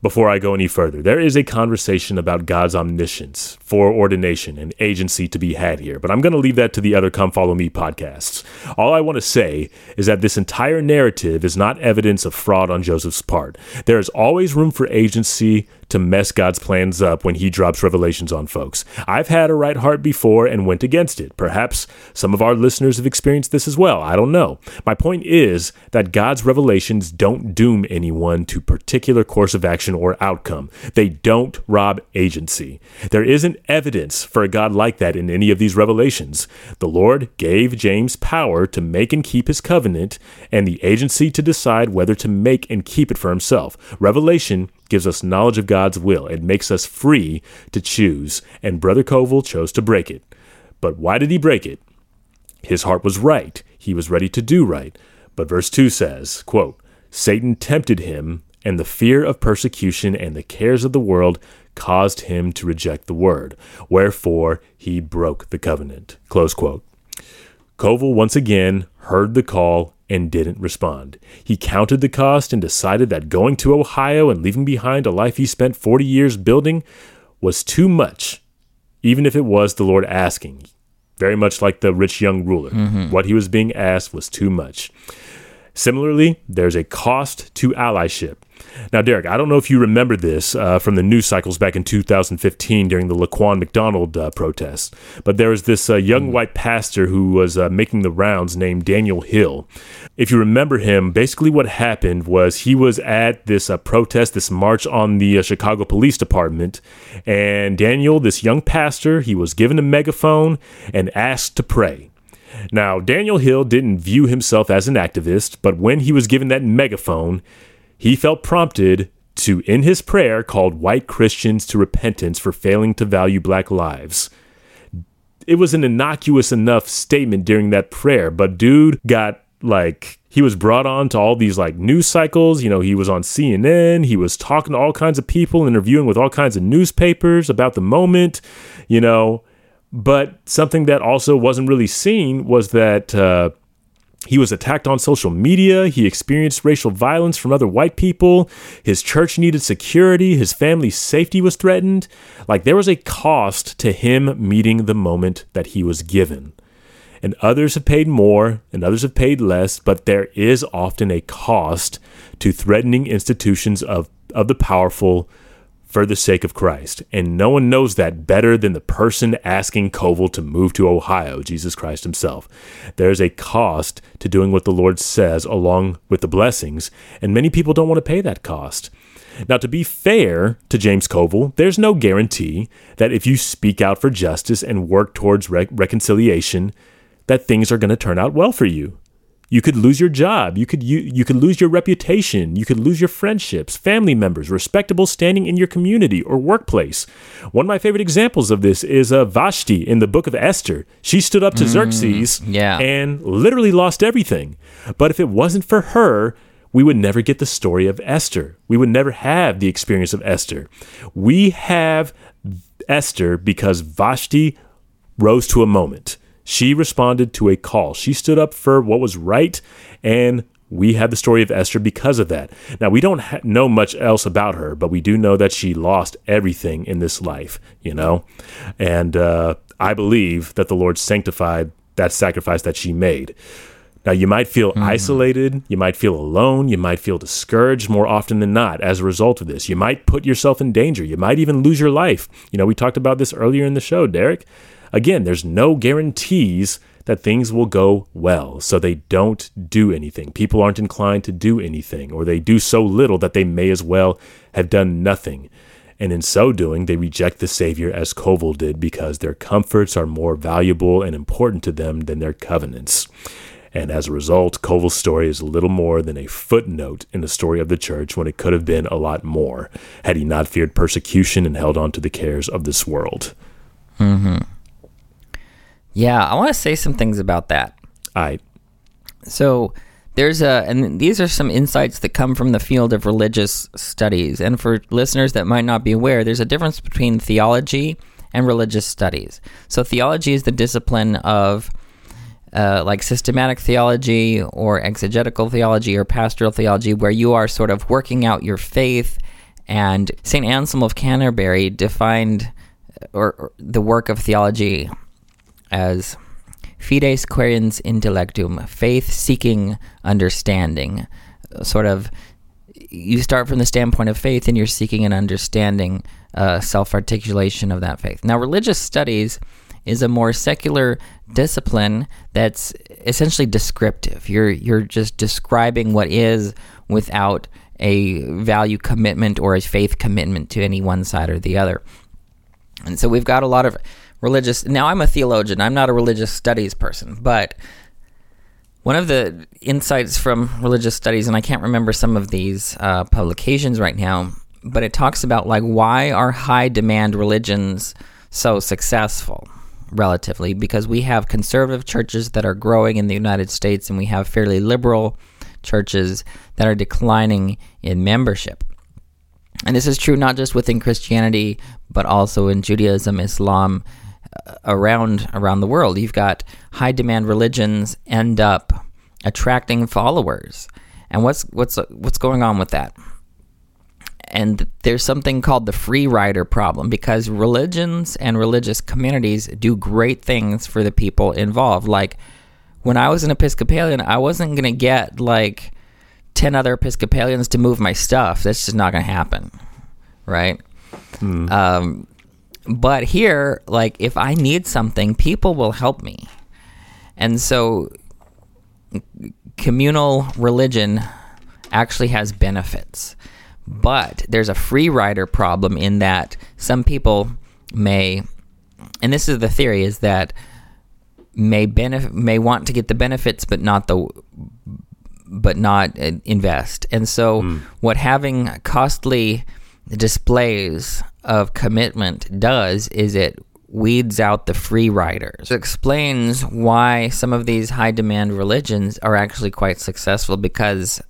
before I go any further, there is a conversation about God's omniscience, foreordination, and agency to be had here, but I'm going to leave that to the other Come Follow Me podcasts. All I want to say is that this entire narrative is not evidence of fraud on Joseph's part. There is always room for agency to mess God's plans up when he drops revelations on folks. I've had a right heart before and went against it. Perhaps some of our listeners have experienced this as well. I don't know. My point is that God's revelations don't doom anyone to particular course of action or outcome. They don't rob agency. There isn't evidence for a God like that in any of these revelations. The Lord gave James power to make and keep his covenant and the agency to decide whether to make and keep it for himself. Revelation gives us knowledge of God's will. It makes us free to choose, and Brother Covel chose to break it. But why did he break it? His heart was right. He was ready to do right. But verse 2 says, quote, Satan tempted him, and the fear of persecution and the cares of the world caused him to reject the word. Wherefore he broke the covenant. Close quote. Covel once again heard the call and didn't respond. He counted the cost and decided that going to Ohio and leaving behind a life he spent 40 years building was too much, even if it was the Lord asking. Very much like the rich young ruler. Mm-hmm. What he was being asked was too much. Similarly, there's a cost to allyship. Now, Derek, I don't know if you remember this uh, from the news cycles back in 2015 during the Laquan McDonald uh, protests, but there was this uh, young mm. white pastor who was uh, making the rounds named Daniel Hill. If you remember him, basically what happened was he was at this uh, protest, this march on the uh, Chicago Police Department, and Daniel, this young pastor, he was given a megaphone and asked to pray. Now, Daniel Hill didn't view himself as an activist, but when he was given that megaphone, he felt prompted to, in his prayer, called white Christians to repentance for failing to value black lives. It was an innocuous enough statement during that prayer, but dude got like he was brought on to all these like news cycles. You know, he was on CNN. He was talking to all kinds of people, interviewing with all kinds of newspapers about the moment. You know, but something that also wasn't really seen was that uh, he was attacked on social media. He experienced racial violence from other white people. His church needed security. His family's safety was threatened. Like there was a cost to him meeting the moment that he was given. And others have paid more and others have paid less, but there is often a cost to threatening institutions of, of the powerful for the sake of Christ. And no one knows that better than the person asking Covel to move to Ohio, Jesus Christ himself. There's a cost to doing what the Lord says along with the blessings, and many people don't want to pay that cost. Now, to be fair to James Covel, there's no guarantee that if you speak out for justice and work towards re- reconciliation, that things are going to turn out well for you. You could lose your job. You could you, you could lose your reputation. You could lose your friendships, family members, respectable standing in your community or workplace. One of my favorite examples of this is uh, Vashti in the book of Esther. She stood up to mm, Xerxes yeah. and literally lost everything. But if it wasn't for her, we would never get the story of Esther. We would never have the experience of Esther. We have Esther because Vashti rose to a moment. She responded to a call. She stood up for what was right, and we have the story of Esther because of that. Now, we don't ha- know much else about her, but we do know that she lost everything in this life, you know? And uh, I believe that the Lord sanctified that sacrifice that she made. Now, you might feel mm-hmm. isolated, you might feel alone, you might feel discouraged more often than not as a result of this. You might put yourself in danger, you might even lose your life. You know, we talked about this earlier in the show, Derek. Again, there's no guarantees that things will go well, so they don't do anything. People aren't inclined to do anything, or they do so little that they may as well have done nothing. And in so doing, they reject the Savior as Covel did because their comforts are more valuable and important to them than their covenants. And as a result, Covel's story is little more than a footnote in the story of the church when it could have been a lot more had he not feared persecution and held on to the cares of this world. Mm-hmm. Yeah, I want to say some things about that. I. So there's a, and these are some insights that come from the field of religious studies. And for listeners that might not be aware, there's a difference between theology and religious studies. So theology is the discipline of uh, like systematic theology or exegetical theology or pastoral theology, where you are sort of working out your faith. And St. Anselm of Canterbury defined or, or the work of theology as fides quaerens intellectum, faith seeking understanding. Sort of, you start from the standpoint of faith and you're seeking an understanding, uh, self articulation of that faith. Now, religious studies is a more secular discipline that's essentially descriptive. You're you're just describing what is without a value commitment or a faith commitment to any one side or the other. And so we've got a lot of religious. Now, I'm a theologian. I'm not a religious studies person, but one of the insights from religious studies, and I can't remember some of these uh, publications right now, but it talks about like why are high demand religions so successful relatively because we have conservative churches that are growing in the United States and we have fairly liberal churches that are declining in membership. And this is true not just within Christianity, but also in Judaism, Islam, around around the world. You've got high demand religions end up attracting followers, and what's what's what's going on with that? And there's something called the free rider problem because religions and religious communities do great things for the people involved. Like when I was an Episcopalian, I wasn't going to get like 10 other Episcopalians to move my stuff. That's just not going to happen. Right? Mm. Um, but here, like, if I need something, people will help me. And so, communal religion actually has benefits. But there's a free rider problem in that some people may, and this is the theory, is that may benef- may want to get the benefits, but not the but not uh, invest. And so, mm. what having costly displays of commitment does is it weeds out the free riders. It explains why some of these high demand religions are actually quite successful because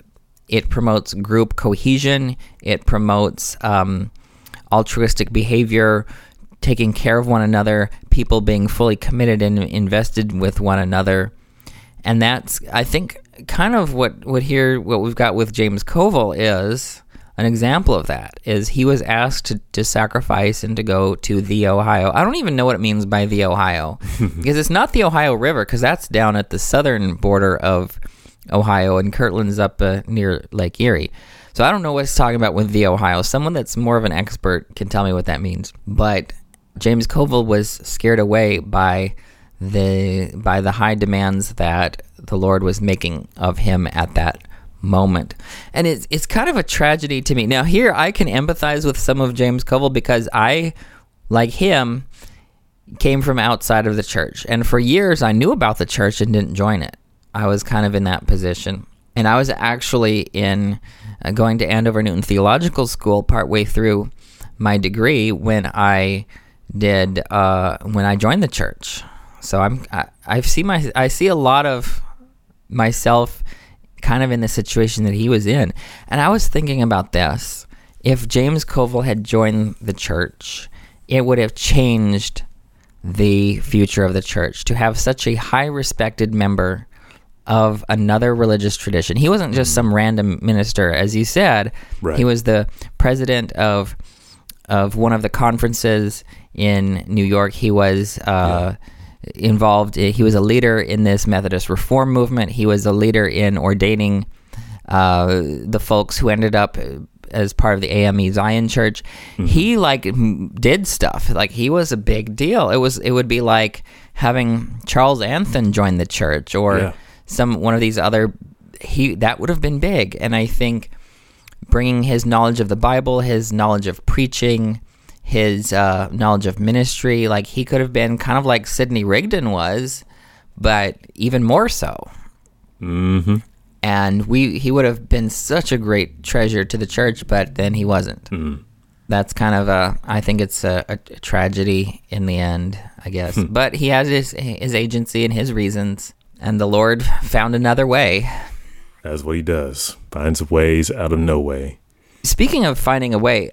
it promotes group cohesion, it promotes um, altruistic behavior, taking care of one another, people being fully committed and invested with one another. And that's, I think, kind of what, what here, what we've got with James Covel is an example of that is he was asked to, to sacrifice and to go to the Ohio. I don't even know what it means by the Ohio because it's not the Ohio River because that's down at the southern border of Ohio and Kirtland's up uh, near Lake Erie. So I don't know what it's talking about with the Ohio. Someone that's more of an expert can tell me what that means. But James Covel was scared away by the by the high demands that the Lord was making of him at that moment. And it's it's kind of a tragedy to me. Now here I can empathize with some of James Covel because I like him came from outside of the church. And for years I knew about the church and didn't join it. I was kind of in that position. And I was actually in uh, going to Andover Newton Theological School partway through my degree when I did uh, when I joined the church. So I'm I, I see my I see a lot of myself kind of in the situation that he was in. And I was thinking about this. If James Covel had joined the church, it would have changed the future of the church to have such a high respected member of another religious tradition. He wasn't just some random minister, as you said. Right. He was the president of of one of the conferences in New York. He was uh, yeah involved. He was a leader in this Methodist reform movement. He was a leader in ordaining uh, the folks who ended up as part of the AME Zion Church. Mm-hmm. He like did stuff. Like he was a big deal. It was it would be like having Charles Anthon join the church or yeah. some one of these other he that would have been big. And I think bringing his knowledge of the Bible, his knowledge of preaching, his uh, knowledge of ministry. Like he could have been kind of like Sidney Rigdon was, but even more so. Mm-hmm. And we he would have been such a great treasure to the church, but then he wasn't. Mm. That's kind of a I think it's a, a tragedy in the end, I guess. Hmm. but he has his his agency and his reasons, and the Lord found another way. That's what he does. Finds ways out of no way. Speaking of finding a way,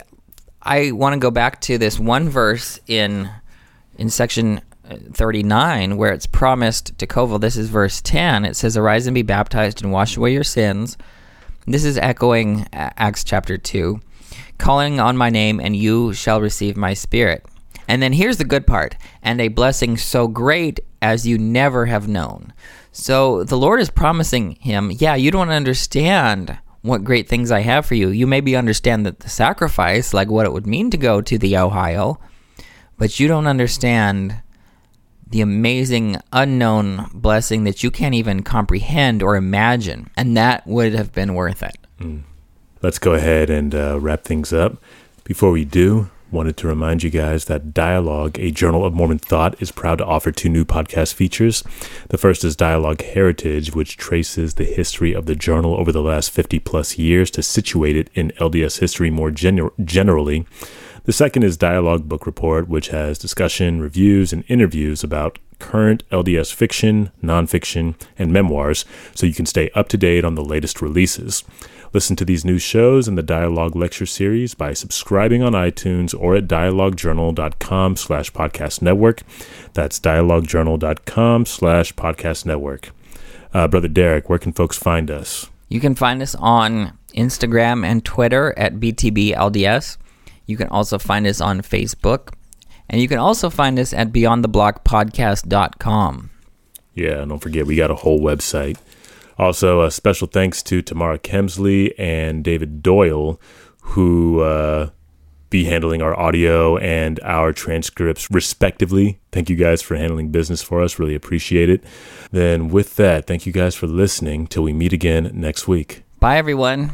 I want to go back to this one verse in in section uh, 39 where it's promised to Covel. This is verse 10. It says, Arise and be baptized and wash away your sins. This is echoing Acts chapter 2. Calling on my name, and you shall receive my spirit. And then here's the good part and a blessing so great as you never have known. So the Lord is promising him, yeah, you don't understand what great things I have for you. You maybe understand that the sacrifice, like what it would mean to go to the Ohio, but you don't understand the amazing unknown blessing that you can't even comprehend or imagine. And that would have been worth it. Mm. Let's go ahead and uh, wrap things up. Before we do, Wanted to remind you guys that Dialogue, a Journal of Mormon Thought, is proud to offer two new podcast features. The first is Dialogue Heritage, which traces the history of the journal over the last 50 plus years to situate it in LDS history more gener- generally. The second is Dialogue Book Report, which has discussion, reviews, and interviews about current LDS fiction, nonfiction, and memoirs, so you can stay up to date on the latest releases. Listen to these new shows and the Dialogue Lecture Series by subscribing on iTunes or at dialoguejournal.com slash podcast network. That's dialoguejournal.com slash podcast network. Uh, Brother Derek, where can folks find us? You can find us on Instagram and Twitter at BTBLDS. You can also find us on Facebook. And you can also find us at beyondtheblockpodcast.com. Yeah, and don't forget, we got a whole website. Also, a special thanks to Tamara Kemsley and David Doyle, who uh, be handling our audio and our transcripts respectively. Thank you guys for handling business for us. Really appreciate it. Then, with that, thank you guys for listening. Till we meet again next week. Bye, everyone.